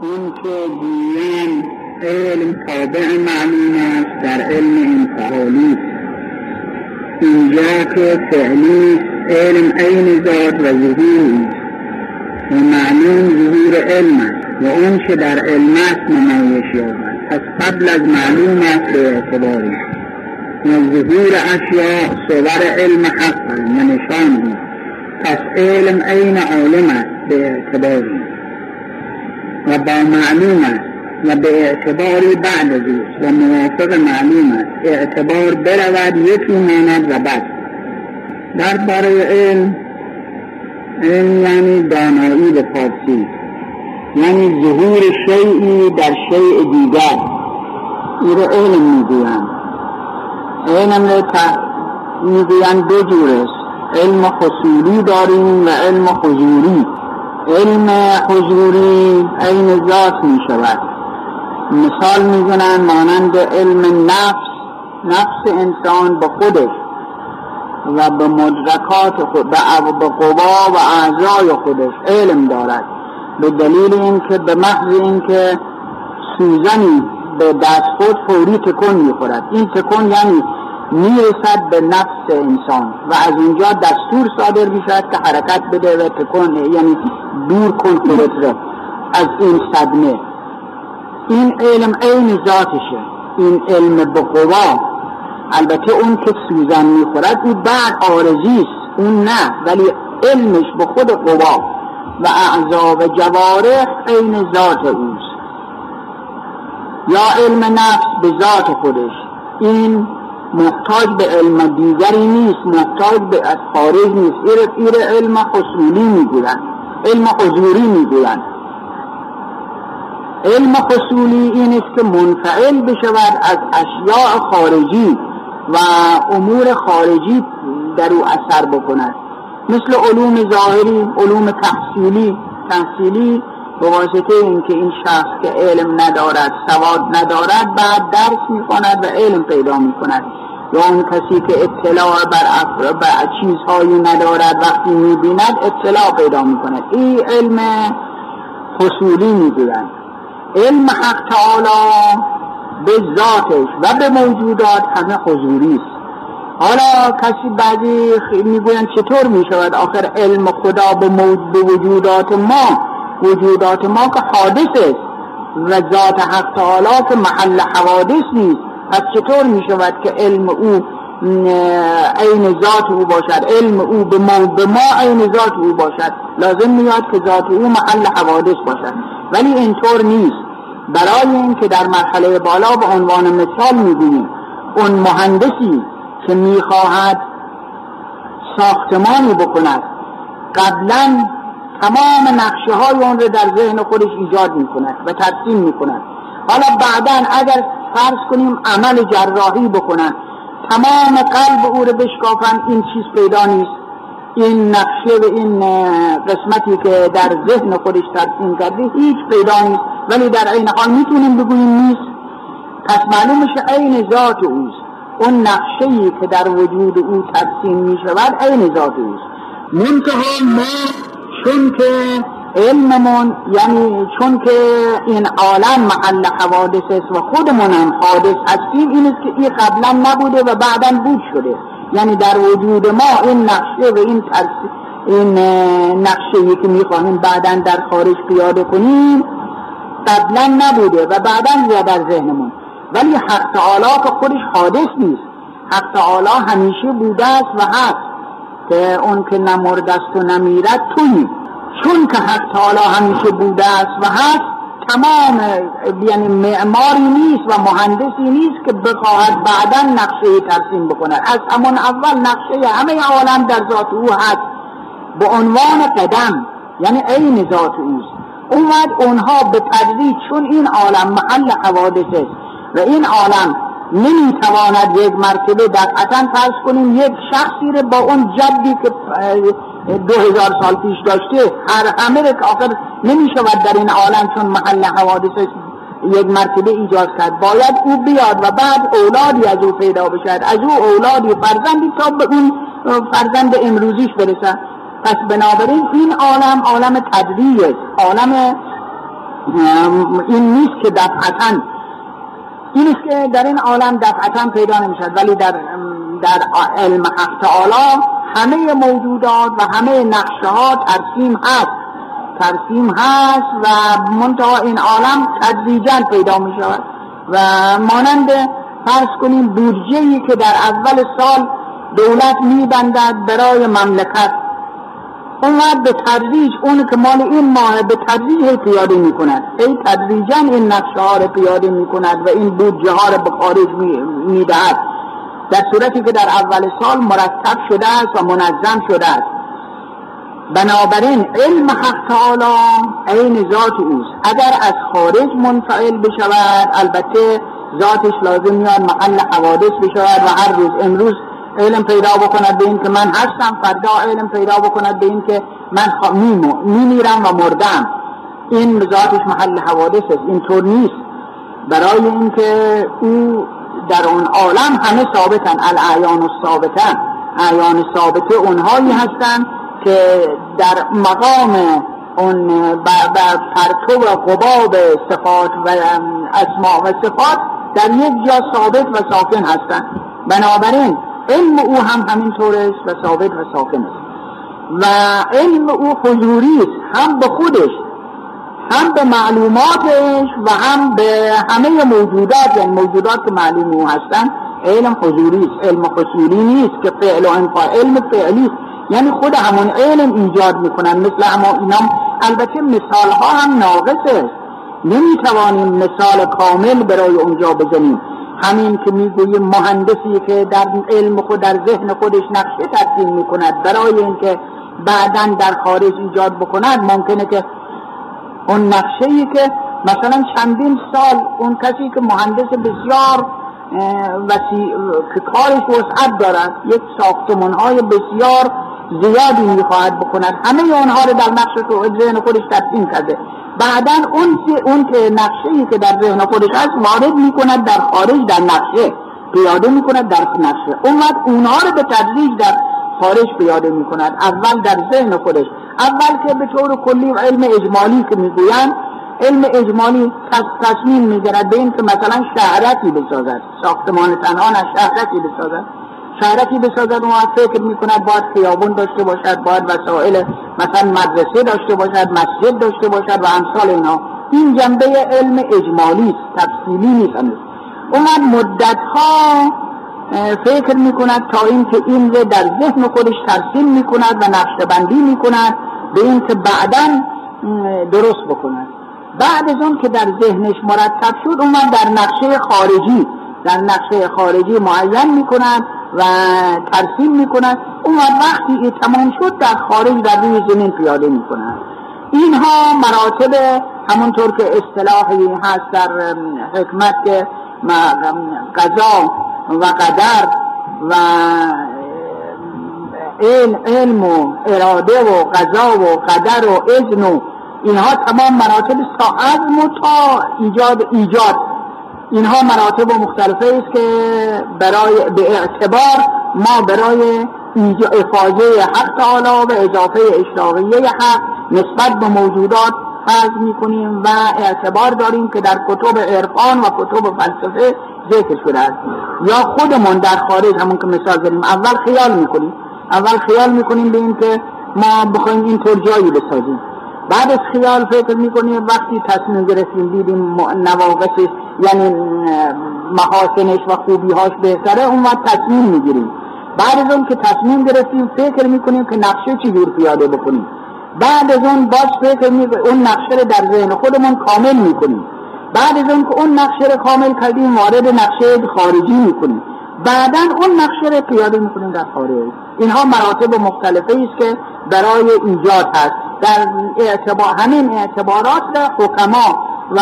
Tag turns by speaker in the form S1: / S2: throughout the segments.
S1: اون که گویان علم تابع معلوم است در علم انفعالی. اینجا که فعلی علم عین ذات و ظهور و معلوم ظهور علم است. و اون که در علم است نمایش یابد پس قبل از معلوم است به اعتباری و ظهور اشیاء صور علم حق و نشان پس علم عین عالم است به اعتباری و با معلوم است و به اعتباری بعد از و موافق معلوم است اعتبار برود یکی ماند و بس درباره علم علم یعنی دانایی به فارسی. یعنی ظهور شیعی در شیء دیگر. این رو علم می‌گویند. علم رو می‌گویند دو جور است علم خصولی داریم و علم حضوری. علم حضوری عین ذات می شود. مثال می‌زنن مانند علم نفس. نفس انسان به خودش و به مدرکات خود به قوا و اعضای خودش علم دارد. به دلیل اینکه به محض اینکه سوزنی به دست خود فوری تکون می‌خورد. این تکون یعنی می‌رسد به نفس انسان و از اینجا دستور صادر می‌شود که حرکت بده و تکون یعنی دور کن از این صدمه. این علم عین ذاتشه. این علم به قوا البته اون که سوزن می‌خورد او بعد آرزی است. اون نه ولی علمش به خود قوا و اعضا و جوارح عین ذات اوست. یا علم نفس به ذات خودش. این محتاج به علم دیگری نیست محتاج به از خارج نیست. ایر, علم خصولی می‌گویند علم حضوری می‌گویند. علم خصولی این است که منفعل بشود از اشیاء خارجی و امور خارجی در او اثر بکند. مثل علوم ظاهری علوم تحصیلی. تحصیلی به واسطه اینکه این شخص که علم ندارد سواد ندارد بعد درس می‌کند و علم پیدا می‌کند. یا اون کسی که اطلاع بر, بر چیزهایی ندارد وقتی می‌بیند اطلاع پیدا می‌کند. این علم حصولی می‌گویند. علم حق تعالی به ذاتش و به موجودات همه حضوری است. حالا کسی بعضی می‌گویند چطور می‌شود؟ آخر علم خدا به, به وجودات ما وجودات ما که حادث است و ذات حق تعالی که محل حوادث نیست. پس چطور می‌شود که علم او عین ذات او باشد؟ علم او به ما, به ما عین ذات او باشد. لازم میاد که ذات او محل حوادث باشد. ولی اینطور نیست. برای اینکه در مرحله بالا به عنوان مثال می‌گوییم اون مهندسی که می‌خواهد ساختمانی بکند قبلا تمام نقشه های اون رو در ذهن خودش ایجاد می‌کند و ترسیم می‌کند. حالا بعدا اگر فرض کنیم عمل جراحی بکنن. تمام قلب او رو بشکافن این چیز پیدا نیست. این نقشه و این قسمتی که در ذهن خودش ترسیم کرده هیچ پیدا نیست. ولی در عین حال می‌تونیم بگوییم نیست. پس معلومش عین ذات اوست. اون نقشه که در وجود او ترسیم می‌شود عین ذات اوست. منتها ما چون که علممون یعنی چون که این عالم محل حوادث است و خودمون هم حادث هستیم این است که این قبلا نبوده و بعدا بود شده. یعنی در وجود ما این نقشه و این ترس این نقشه که می‌خواهیم بعدا در خارج پیاده کنیم قبلا نبوده و بعدا در ذهنمون. ولی حق تعالی که خودش حادث نیست. حق تعالی همیشه بوده است و هست که اون که نمرد است و نمیرد توی چون که حق تعالی همیشه بوده است و هست تمام یعنی معماری نیست و مهندسی نیست که بخواهد بعدا نقشه ترسیم بکنه از همون اول نقشه همه عالم در ذات او هست. به عنوان قدم یعنی عین ذات اوست اومد اونها به تدریج چون این عالم محل حوادث است. و این عالم نمی‌تواند یک مرتبه دقیقا فرض کنیم یک شخصی رو با اون جدی که دو هزار سال پیش داشته هر همه آخر نمی شود در این عالم چون محل حوادث یک مرتبه ایجاد کرد. باید او بیاد و بعد اولادی از او پیدا بشد از او اولادی فرزندی تا به اون فرزند امروزیش برسد. پس بنابراین این عالم عالم تدریج عالم این نیست که دفعتا. این است که در این عالم دفعتا پیدا نمی‌شد ولی در در علم حق تعالی همه موجودات و همه نقشه ها ترسیم هست. ترسیم هست و منتها این عالم تدریجا پیدا می شود و مانند فرض کنیم بودجه که در اول سال دولت میبندد برای مملکت. اون به تدریج اون که مال این ماه به تدریج پیاده می کند. ای تدریجا این نقشه ها رو پیاده می کند و این بودجه ها رو به خارج می دهد. در صورتی که در اول سال مرتب شده است و منظم شده است. بنابراین علم حق تعالی عین ذات اوست. اگر از خارج منفعل بشود البته ذاتش لازم میاد محل حوادث بشود و هر روز امروز علم پیدا بکند به این که من هستم فردا علم پیدا بکند به این که من میمیرم و مردم. این ذاتش محل حوادث است. اینطور نیست. برای اینکه او در اون عالم همه ثابتن الاعیان ثابتن اعیان ثابته اونهایی هستند که در مقام اون بر پرتو و قباب صفات و اسماء و صفات در یک جا ثابت و ساکن هستند بنابراین علم او هم همینطور است و ثابت و ساکن است. و علم او حضوری هم به خودش هم به معلوماتش و هم به همه موجودات یعنی موجودات که معلوم او هستن علم حضوری است علم حصولی نیست که فعل و انفاع علم فعلی یعنی خود همون علم ایجاد می‌کنن مثل اما اینا. البته مثال ها هم ناقص است نمی‌توانیم مثال کامل برای اونجا بزنیم. همین که می‌گوییم مهندسی که در علم خود در ذهن خودش نقشه ترسیم می‌کند برای اینکه بعدا در خارج ایجاد بکند ممکنه که اون نقشه ای که مثلا چندین سال اون کسی که مهندس بسیار وسیع که کارش وسعت دارد یک ساختمان های بسیار زیادی می‌خواهد بکند همه اونها رو در نقشه تو ذهن خودش ترسیم کرده. بعدا اون اون که نقشه ای که در ذهن خودش هست وارد می‌کند در خارج در نقشه پیاده می‌کند در نقشه. اون وقت اونها رو به تدریج در خارج پیاده می‌کند اول در ذهن خودش. اول که به طور کلی علم اجمالی که می‌گویند علم اجمالی تصمیم می‌گیرد به این که مثلا شهرتی بسازد ساختمان تنها نه شهرتی بسازد. شهرتی بسازد اون فکر می‌کند باید خیابون داشته باشد باید وسایل مثلا مدرسه داشته باشد مسجد داشته باشد و امثال اینها. این جنبه علم اجمالی است تفصیلی نیست. اون مدت ها فکر می‌کند تا اینکه این رو در ذهن خودش ترسیم می‌کند و نقشه بندی می‌کند به اینکه بعدا درست بکند. بعد از اون که در ذهنش مرتب شد اون در نقشه خارجی در نقشه خارجی معین می‌کند و ترسیم می‌کنند اون وقتی تمام شد در خارج در روی زمین پیاده می‌کنند اینها مراتب همونطور که اصطلاحی هست در حکمت قضا و قدر و علم و اراده و قضا و قدر و اذن و اینها تمام مراتب و تا ایجاد ایجاد. اینها مراتب مختلفه است که برای به اعتبار ما برای افاظه حق تعالی و اضافه اشراقیه حق نسبت به موجودات فرض می‌کنیم و اعتبار داریم که در کتب عرفان و کتب فلسفه ذکر شده است. یا خودمون در خارج همون که مثال داریم اول خیال می‌کنیم. اول خیال می‌کنیم به این که ما بخوایم اینطور جایی بسازیم. بعد از خیال فکر می‌کنیم وقتی تصمیم گرفتیم دیدیم نواقصش یعنی محاسنش و خوبیهاش بهتره اون وقت تصمیم می‌گیریم. بعد از اون که تصمیم گرفتیم فکر می‌کنیم که نقشه چی جور پیاده بکنیم. بعد از اون باز فکر می‌کنیم اون نقشه رو در ذهن خودمون کامل می‌کنیم. بعد از اون که اون نقشه رو کامل کردیم وارد نقشه خارجی می‌کنیم. بعدا اون نقشه رو پیاده می‌کنیم در خارج. اینها مراتب مختلفه است که برای ایجاد هست. در اعتبار همین اعتبارات حکما و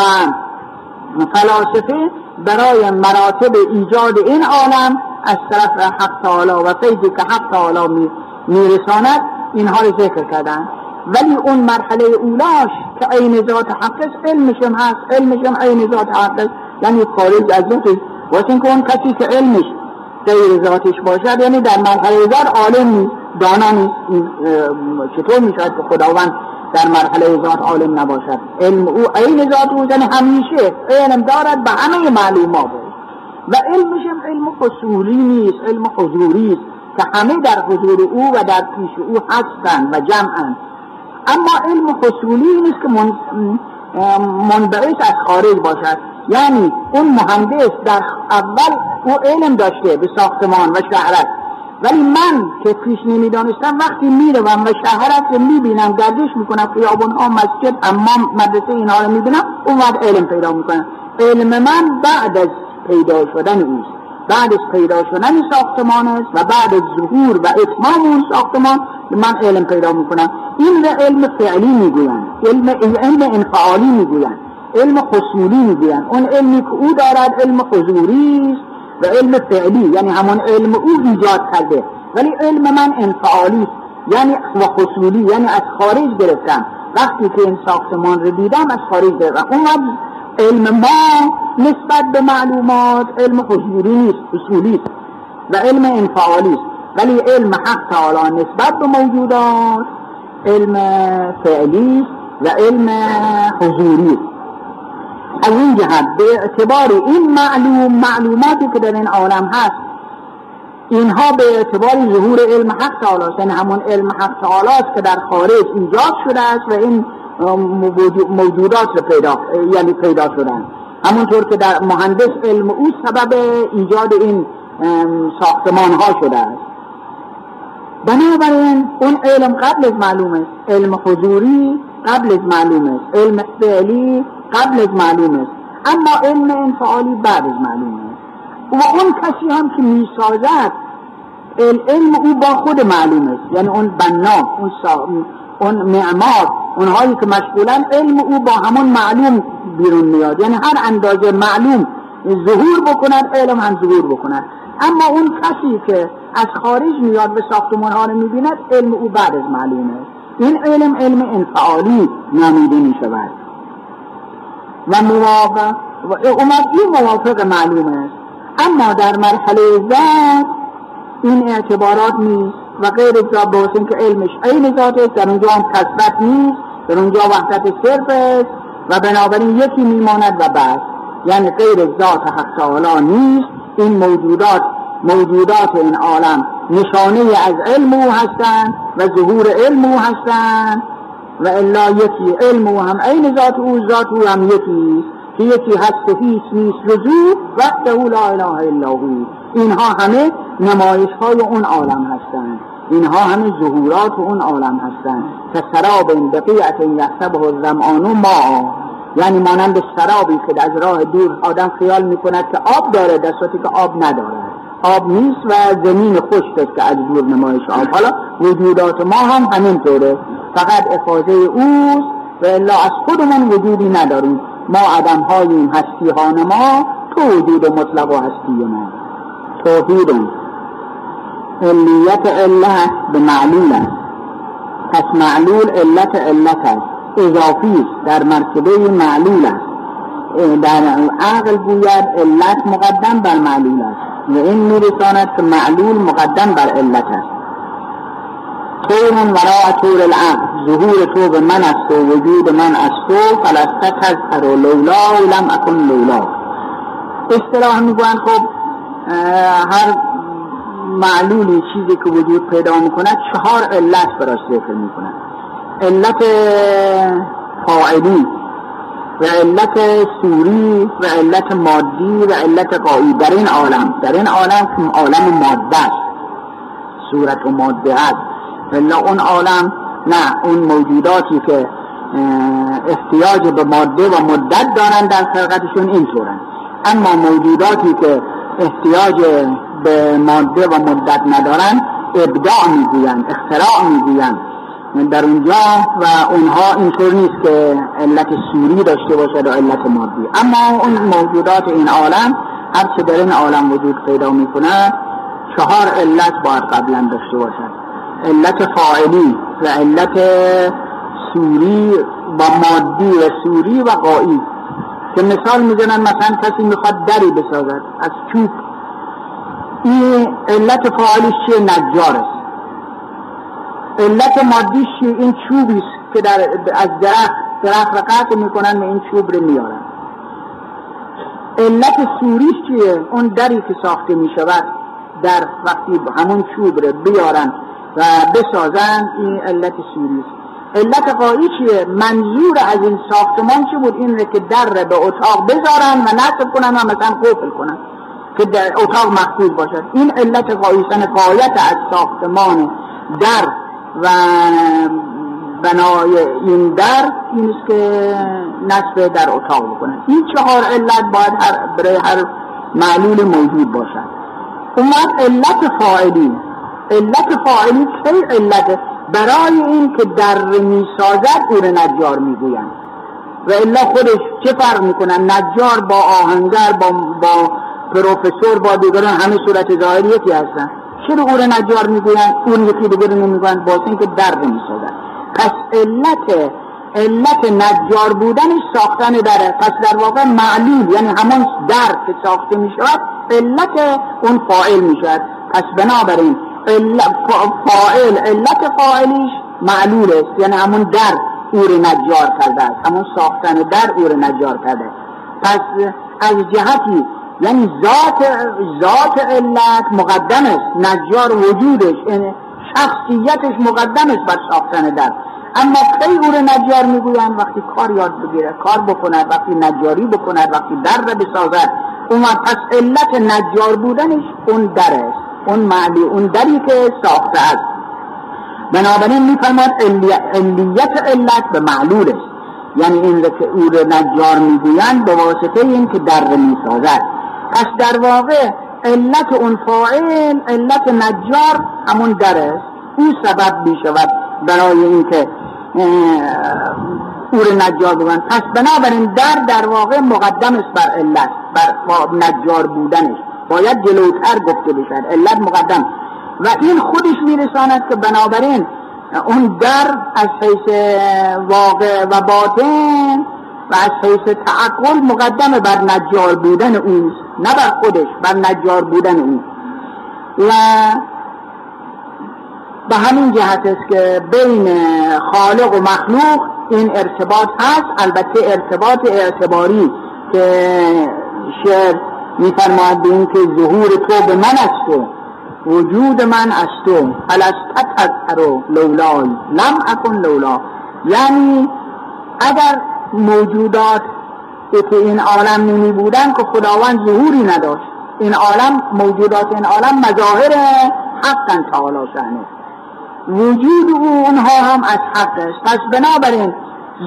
S1: فلاسفه برای مراتب ایجاد این عالم از طرف حق تعالی و فیضی که حق تعالی میرساند اینها رو ذکر کردن. ولی اون مرحله اولاش که عین ذات حق است علمشم هست علمشم عین ذات حق است یعنی خارج از ذاتش واسه که اون کسی که علمش غیر ذاتش باشد یعنی در مرحله ذات عالم دانا چطور می‌شود که خداوند در مرحله ذات عالم نباشد؟ علم او عین ذات او یعنی همیشه علم دارد به همه معلومات و علمش علم حصولی نیست علم حضوری است که همه در حضور او و در پیش او هستند و جمعند. اما علم حصولی نیست که منبعث از خارج باشد. یعنی اون مهندس در اول او علم داشته به ساختمان و شهرت. ولی من که پیش نمی‌دانستم وقتی می‌روم و شهرت رو می‌بینم گردش می‌کنم خیابون ها مسجد امام مدرسه اینها رو می‌بینم اون وقت علم پیدا می‌کنم. علم من بعد از پیدا شدن اوست. بعد از پیدا شدن ساختمان است و بعد از ظهور و اتمام اون ساختمان من علم پیدا می‌کنم. این رو علم فعلی می‌گوین علم, علم انفعالی می‌گوین علم خصولی می‌گوین اون علمی که او دارد علم حضوری و علم فعلی یعنی همون علم او ایجاد کرده. ولی علم من انفعالی یعنی و خصولی یعنی از خارج گرفتم. وقتی که این ساختمان رو دیدم از خارج گرفتم. اون علم ما نسبت به معلومات علم حضوری نیست اصولی و علم انفعالی است. ولی علم حق تعالی نسبت به موجودات علم فعلی و علم حضوری است. از این جهت به اعتبار این معلوم معلوماتی که در این عالم هست اینها به اعتبار ظهور علم حق تعالی است. یعنی همون علم حق تعالی است که در خارج ایجاد شده است و این موجودات پیدا یعنی پیدا شدن. همونطور که در مهندس علم او سبب ایجاد این ساختمان ها شده است. بنابراین اون علم قبل از معلوم است. علم حضوری قبل از معلوم است. علم فعلی قبل از معلوم است. اما علم انفعالی بعد از معلوم است. و اون کسی هم که می‌سازد علم او با خود معلوم است. یعنی اون بنا اون, اون معمار اونهایی که مشغولن علم او با همون معلوم بیرون میاد. یعنی هر اندازه معلوم ظهور بکند علم هم ظهور بکند اما اون کسی که از خارج میاد به ساختمان ها رو می‌بیند علم او بعد از معلومه. این علم علم انفعالی نامیده می‌شود. و موافق و این موافق معلوم است. اما در مرحله ذات این اعتبارات نیست. و غیر ذات به که علمش عین ذات است در اونجا هم کسبت نیست در اونجا وحدت صرف است و بنابراین یکی میماند و بس یعنی غیر ذات حق تعالی نیست. این موجودات موجودات این عالم نشانه از علم او هستند و ظهور علم او هستند و الا یکی علم او هم عین ذات او ذات او هم یکی که یکی هست و هیچ نیست وقت او لا اله الا اینها همه نمایش های اون عالم هستند. اینها همه ظهورات اون عالم هستند که سراب بقیعت یحسبه الظمآن ما یعنی مانند سرابی که از راه دور آدم خیال می‌کند که آب داره در که آب نداره آب نیست و زمین خشک است که از دور نمایش آب. حالا وجودات ما هم همینطوره. فقط افاظه اوست و الا از خودمون وجودی نداریم. ما عدم هاییم هستی ها ما تو وجود مطلق و هستی ما. توحید علیت علت به معلول است پس معلول علت علت است. اضافی است در مرتبه معلول است در عقل گوید علت مقدم بر معلول است. و این میرساند که معلول مقدم بر علت است. طور وراء طور العقل. ظهور تو به من است و وجود من از تو فلستک از ارو لولا لم اکن لولا. اصطلاح می‌گویند خب هر معلولی چیزی که وجود پیدا می‌کند چهار علت براش ذکر می‌کند. علت فاعلی و علت سوری و علت مادی و علت قایی در این عالم در این عالم عالم ماده است. صورت و ماده است. ولی اون عالم نه اون موجوداتی که احتیاج به ماده و مدت دارند در خلقتشون اینطورن. اما موجوداتی که احتیاج به ماده و مدت ندارند ابداع می‌گویند اختراع می‌گویند. در اونجا و اونها اینطور نیست که علت سوری داشته باشد و علت مادی. اما اون موجودات این عالم هر چه در این عالم وجود پیدا می‌کنه چهار علت باید قبلا داشته باشد. علت فاعلی و علت سوری و مادی و سوری و قایی که مثال می‌زنن مثلا کسی می‌خواد دری بسازد. از چوب. این علت فاعلیش چیه؟ نجار است علت مادیش این چوبی که در از درخت درخت را قطع می‌کنن این چوب رو میارن. علت سوریش چیه؟ اون دری که ساخته می‌شود در وقتی همون چوب رو بیارن و بسازن این علت سوریش. علت قایی چیه منظور از این ساختمان چی بود؟ این که در به اتاق بذارن و نصب کنن و مثلا قفل کنن که در اتاق محفوظ باشد این علت قایسن قایت از ساختمان در و بنای این در این که نصب در اتاق بکنن. این چهار علت باید هر برای هر معلول موجود باشد. اون علت فاعلی علت فاعلی چه علت؟ برای این که در می‌سازد او رو نجار می‌گویند و الا خودش چه فرق می‌کنن نجار با آهنگر با, با پروفسور با دیگران همه صورت ظاهری یکی هستن. چرا او رو نجار می‌گویند اون یکی دیگر رو نمی‌گویند با اینکه در می‌سازد پس علت علت نجار بودنش ساختن دره پس در واقع معلول یعنی همون در که ساخته می‌شود علت اون فاعل می‌شود پس بنابراین فاعل علت فاعلیش معلول است یعنی همون در او رو نجار کرده است. همون ساختن در او رو نجار کرده. پس از جهتی یعنی ذات ذات علت مقدم است. نجار وجودش یعنی شخصیتش مقدم است بر ساختن در. اما کی او رو نجار می‌گویند وقتی کار یاد بگیره کار بکند وقتی نجاری بکند وقتی در رو بسازد اون پس علت نجار بودنش اون در است. اون معنی اون دری که ساخته است. بنابراین میفرماد علیت علت به معلول است یعنی این که او رو نجار می‌گویند به واسطه این که در می‌سازد. پس در واقع علت اون فاعل علت نجار همون در است. او سبب می‌شود برای اینکه او رو نجار بگن پس بنابراین در در واقع مقدم است بر علت بر نجار بودنش. باید جلوتر گفته بشد علت مقدم. و این خودش میرساند که بنابراین اون در از حیث واقع و باطن و از حیث تعقل مقدم بر نجار بودن اون نه بر خودش بر نجار بودن اون و به همین جهت است که بین خالق و مخلوق این ارتباط هست. البته ارتباط اعتباری که شعر میفرماید به این که ظهور تو به من است و وجود من از تو الستت از لولای لم اکن لولا. یعنی اگر موجودات که این عالم نمی بودن که خداوند ظهوری نداشت. این عالم موجودات این عالم مظاهر حقا تعالی شأنه. وجود او اونها هم از حق است پس بنابراین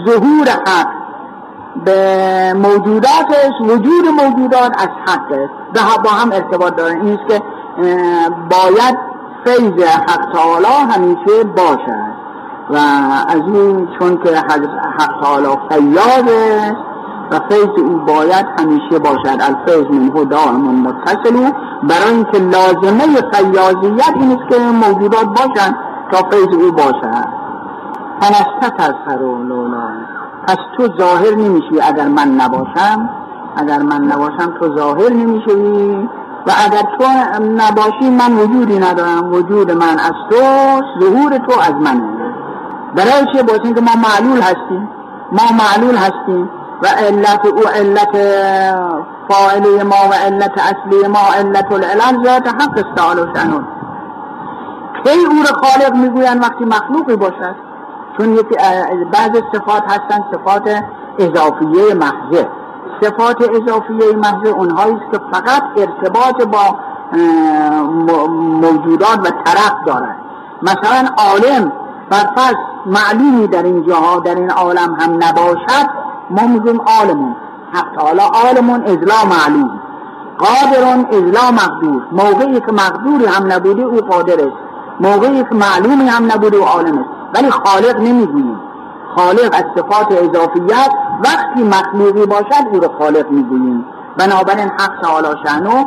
S1: ظهور حق به موجوداتش وجود موجودات از حق است. با هم ارتباط دارن. این که باید فیض حق تعالی همیشه باشد و از این چون که حق تعالی فیاض است و فیض او باید همیشه باشد. الفیض منه دائم متصل. برای اینکه لازمه فیاضیت این است که موجودات باشند تا فیض او باشد. فنستت از لولا پس تو ظاهر نمیشی اگر من نباشم اگر من نباشم تو ظاهر نمیشی و اگر تو نباشی من وجودی ندارم وجود من از تو ظهور تو از منه. برای چه باشه که ما معلول هستیم. ما معلول هستیم و علت او علت فاعلی ما و علت اصلی ما علت العلم ذات حق است تعالی شنون کی او را خالق می‌گویند وقتی مخلوقی باشد؟ چون یکی بعض صفات هستن صفات اضافیه محضه. صفات اضافیه محضه اونهایی است که فقط ارتباط با موجودات و طرف دارد مثلا عالم فرفض معلومی در این جاها در این عالم هم نباشد میگیم عالمون. حق تعالی عالمون ازلا معلوم. قادرون ازلا مقدور. موقعی که مقدوری هم نبوده او قادر است. موقعی که معلومی هم نبوده او عالم است. ولی خالق نمی‌گوییم خالق از صفات اضافیت وقتی مخلوقی باشد او رو خالق می‌گوییم بنابراین حق تعالی شنو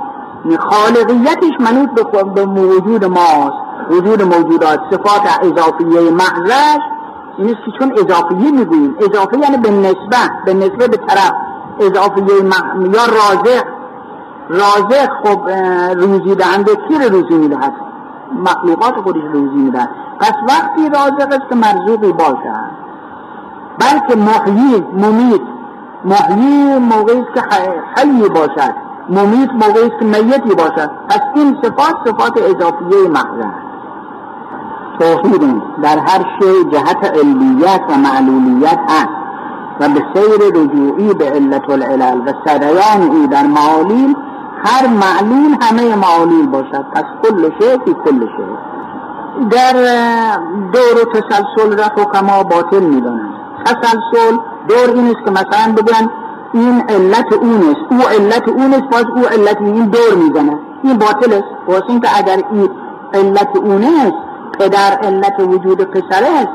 S1: خالقیتش منوط به وجود ماست. وجود موجودات صفات اضافیه محضش این که چون اضافیه می‌گوییم اضافه یعنی به نسبت به نسبت به طرف. اضافیه مح... یا رازق. رازق خب روزی دهنده کی روزی می‌دهد؟ مخلوقات خودش روزی می‌دهد پس وقتی رازق است که مرزوقی باشد بلکه محیی ممیت. محیی موقعی که حی باشد ممیت موقعی که میتی باشد پس این صفات صفات اضافیه محض توحید در هر شی جهت علیت و معلولیت هست. و به سیر رجوعی به علت العلل و سریان او در معالیل هر معلول همه معالیل باشد. پس کل شی فی کل شی در دور تسلسل را حکما باطل می‌دانند. تسلسل دور این است که مثلا بگن این علت اون است. او علت اون است باز او علت این دور می‌زنه این باطل است. واسه اینکه اگر این علت اون است پدر علت وجود پسر است.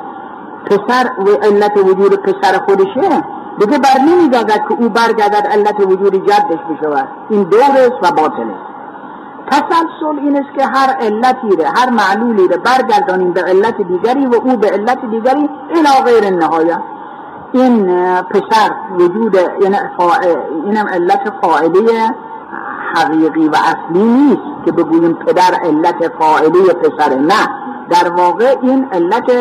S1: پسر و علت وجود پسر خودشه دیگه بر نمیگردد که او برگردد علت وجود جدش بشود. این دور است و باطل است تسلسل این است که هر علتی ره هر معلولی ره برگردانیم به علت دیگری و او به علت دیگری الی غیر نهایه این پسر وجود اینم علت فاعله حقیقی و اصلی نیست که بگوییم پدر علت فاعله پسر. نه. در واقع این علت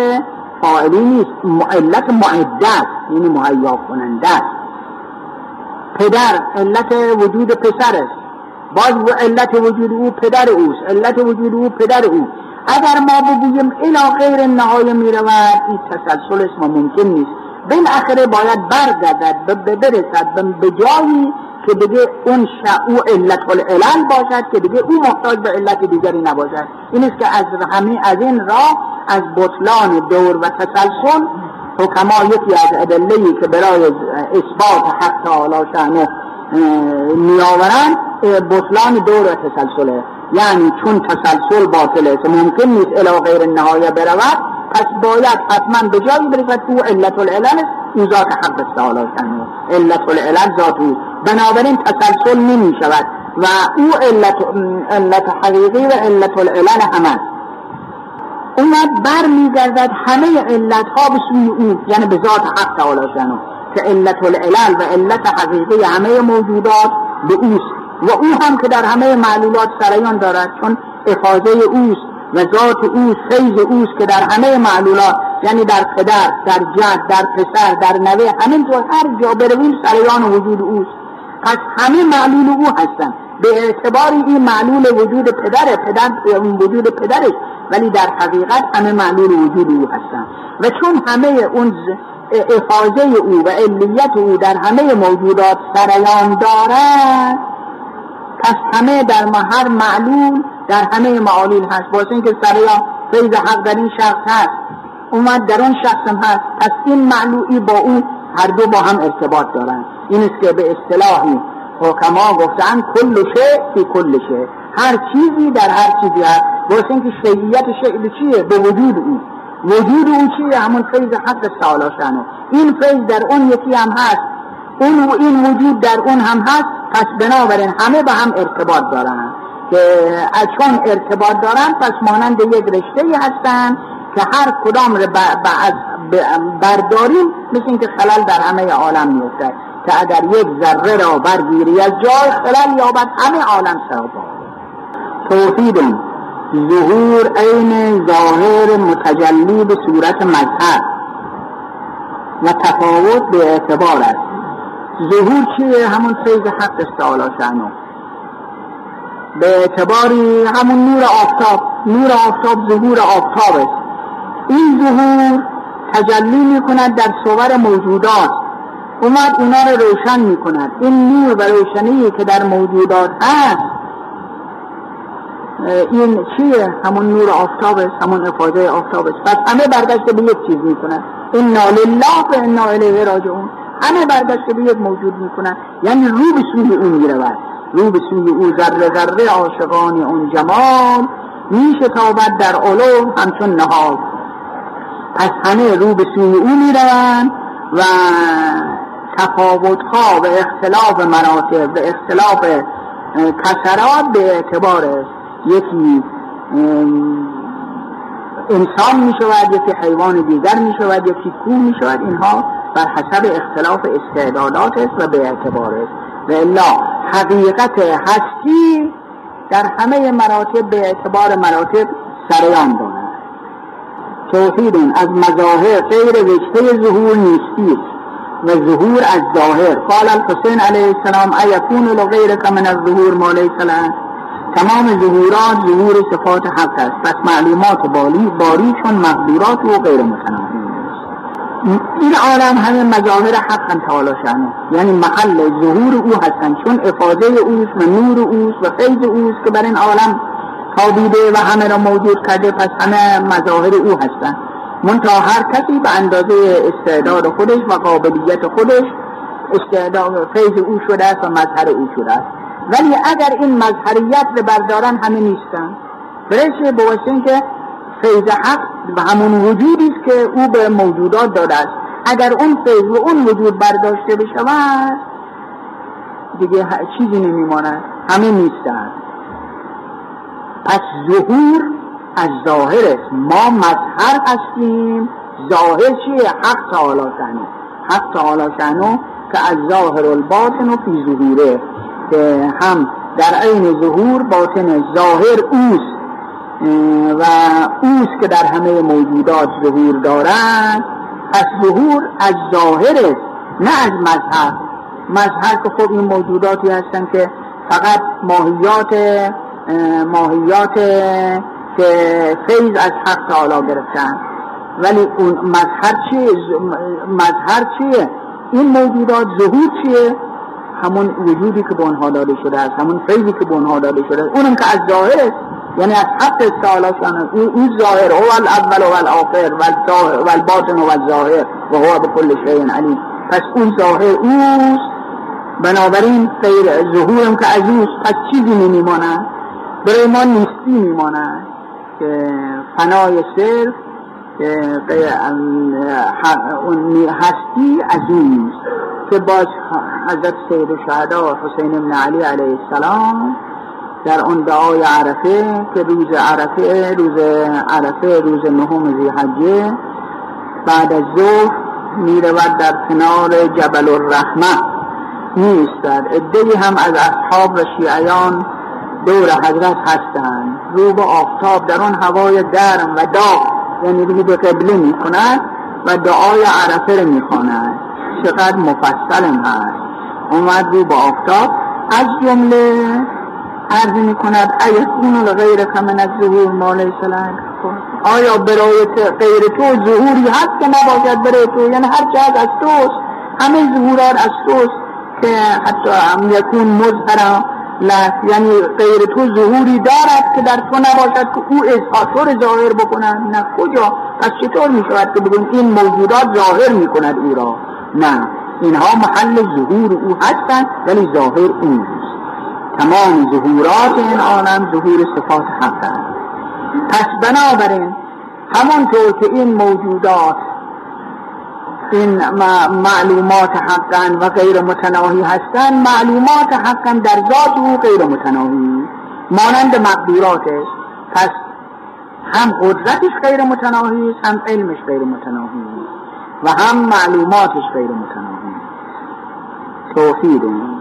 S1: فاعلی نیست. علت معده است یعنی مهیا کننده است. پدر علت وجود پسر است باز علت وجود او پدر اوست. علت وجود او پدر او. اگر ما بگوییم الی غیر نهایه می رود این تسلسل اسم ممکن نیست. بالاخره باید برگردد برسد. به جایی که دیگه اون او علت العلل باشد که دیگه او محتاج به علت دیگری نباشد. این است که از همین از این راه از بطلان دور و تسلسل حکما یکی از ادلهی که برای اثبات حق تعالی شأنه میآورند بطلان دور و تسلسله یعنی چون تسلسل باطله که ممکن نیست الی غیر نهایه برود پس باید حتما به جایی برسد او علت العلل است او ذات حق تعالی شأنه علت العلل ذات او بنابراین تسلسل نمی شود و او علت, علت حقیقی و علت العلل هم است. اومد بر میگردد همه علت ها به سوی او یعنی به ذات حق تعالی شأنه که علت العلل و علت حقیقی همه موجودات به اوست. و او هم که در همه معلولات سریان دارد چون افاظه اوست و ذات اوست فیض اوست که در همه معلولات یعنی در پدر در جد در پسر در نوه همینطور هر جا برویم سریان وجود اوست. پس همه معلول او هستند به اعتبار این معلول وجود پدر پدر وجود پدرش ولی در حقیقت همه معلول وجود او هستند و چون همه اون افاظه او و علیت او در همه موجودات سریان دارد پس همه در هر معلول در همه معالول هست. باید اینکه سریان فیض حق در این شخص هست. اومد در اون شخص هست. پس این معلولی با اون هر دو با هم ارتباط دارن. این که به اصطلاحی حکما گفتن کل شیء فی کل شیء هر چیزی در هر چیزی هست. واسه اینکه شیعیت شیء چیه؟ به وجود او. وجود او چیه؟ همون فیض حق شانه این فیض در اون یکی هم هست. اون و این وجود در اون هم هست. پس بنابراین همه به هم ارتباط دارن. که چون ارتباط دارن پس مانند یک رشته هستن که هر کدام رو برداریم مثل اینکه خلل در همه عالم میفتد که اگر یک ذره را برگیری از جای خلل یابد همه عالم سرابا توحید ظهور عین ظاهر متجلی به صورت مظهر و تفاوت به اعتبار است. ظهور چیه؟ همون فیض حق استعالا شنو به اعتباری همون نور آفتاب. نور آفتاب ظهور آفتاب است. این ظهور تجلی می کند در صور موجودات. اومد اونا رو روشن می کند این نور و روشنی که در موجودات هست این چیه؟ همون نور آفتاب است همون افاده آفتاب است پس همه برگشت به یک چیز می کند انا لله و انا الیه راجعون. همه برگشت به یک موجود می کند یعنی رو به سوی اون می رود رو به سوی او ذره ذره عاشقان اون جمال می شتابد در علو همچون نهاد. پس همه رو به سوی او می روند و تفاوت ها و اختلاف مراتب و اختلاف کسرات به اعتبار یکی انسان می شود یکی حیوان دیگر می شود یکی کو می شود اینها بر حسب اختلاف استعدادات است و به اعتبار است. و الا حقیقت هستی در همه مراتب به اعتبار مراتب سریان دارد توحید از مظاهر غیر رشته ظهور نیستی. و ظهور از ظاهر. قال الحسین علیه السلام ایکون لغیرک من الظهور ما لیس تمام ظهورات ظهور صفات حق است. پس معلومات بالی باری چون مقدورات و غیر متناهی این عالم همه مظاهر حق تعالی شانه یعنی محل ظهور او هستند. چون افاده اوست و نور اوست و فیض اوست که بر این عالم تابیده و همه را موجود کرده. پس همه مظاهر او هستند. منتها هر کسی به اندازه استعداد خودش و قابلیت خودش استعداد فیض او شده است و مظهر او شده است. ولی اگر این مظهریت رو بردارن همه نیستن. برشه به که فیض حق و همون وجودی است که او به موجودات داده است. اگر اون فیض و اون وجود برداشته بشود دیگه چیزی نمیماند. همه نیستن. پس ظهور از ظاهر ما مظهر هستیم. ظاهر چیه؟ حق تعالی شنو حق تعالی شنو که از ظاهر الباطن و فی که هم در عین ظهور باطن ظاهر اوست. و اوست که در همه موجودات ظهور دارد. پس ظهور از ظاهر نه از مظهر. مظهر که خب این موجوداتی هستن که فقط ماهیات ماهیات که فیض از حق تعالی گرفتن. ولی اون مظهر چیه؟ مظهر چیه؟ این موجودات ظهور چیه؟ همون وجودی که به اونها داده شده است همون فیضی که به اونها داده شده است. اونم که از ظاهر یعنی از حق تعالی شان این ظاهر هو الاول و الاخر و الباطن و الظاهر و هو بكل شیء علیم. پس اون ظاهر اوست. بنابراین غیر ظهورم که از اوست. پس چیزی نمیماند. برای ما نیستی میماند. فنای صرف هستی از اون نیست. که باز حضرت سید شهدا حسین ابن علی علیه السلام در اون دعای عرفه که روز عرفه روز عرفه روز نهم زیحجه بعد از ظهر می‌رود در کنار جبل الرحمه میستد ادهی هم از اصحاب و شیعیان دور حضرت هستند. رو به آفتاب در آن هوای گرم و داغ یعنی رو به قبله می کند و دعای عرفه رو می خواند چقدر مفصل هست. اومد رو به آفتاب. از جمله عرض می کند ایکون غیر کمن از ظهور مال آیا برای غیر تو ظهوری هست که نباشد برای تو؟ یعنی هر از توست همه ظهورات از توست که حتی هم یکون مظهرم یعنی غیر تو ظهوری دارد که در تو نباشد که او اظهار ظاهر بکنند نه کجا؟ پس چطور می شود که بگوین این موجودات ظاهر می کند او را؟ نه اینها محل ظهور او هستند ولی ظاهر او نیست. تمام ظهورات این عالم ظهور صفات حق است. پس بنابراین همانطور که این موجودات این معلومات حقا و غیر متناهی هستند. معلومات حقا در ذات او غیر متناهی. مانند مقدوراتش پس هم قدرتش غیر متناهی هم علمش غیر متناهی و هم معلوماتش غیر متناهی توحید.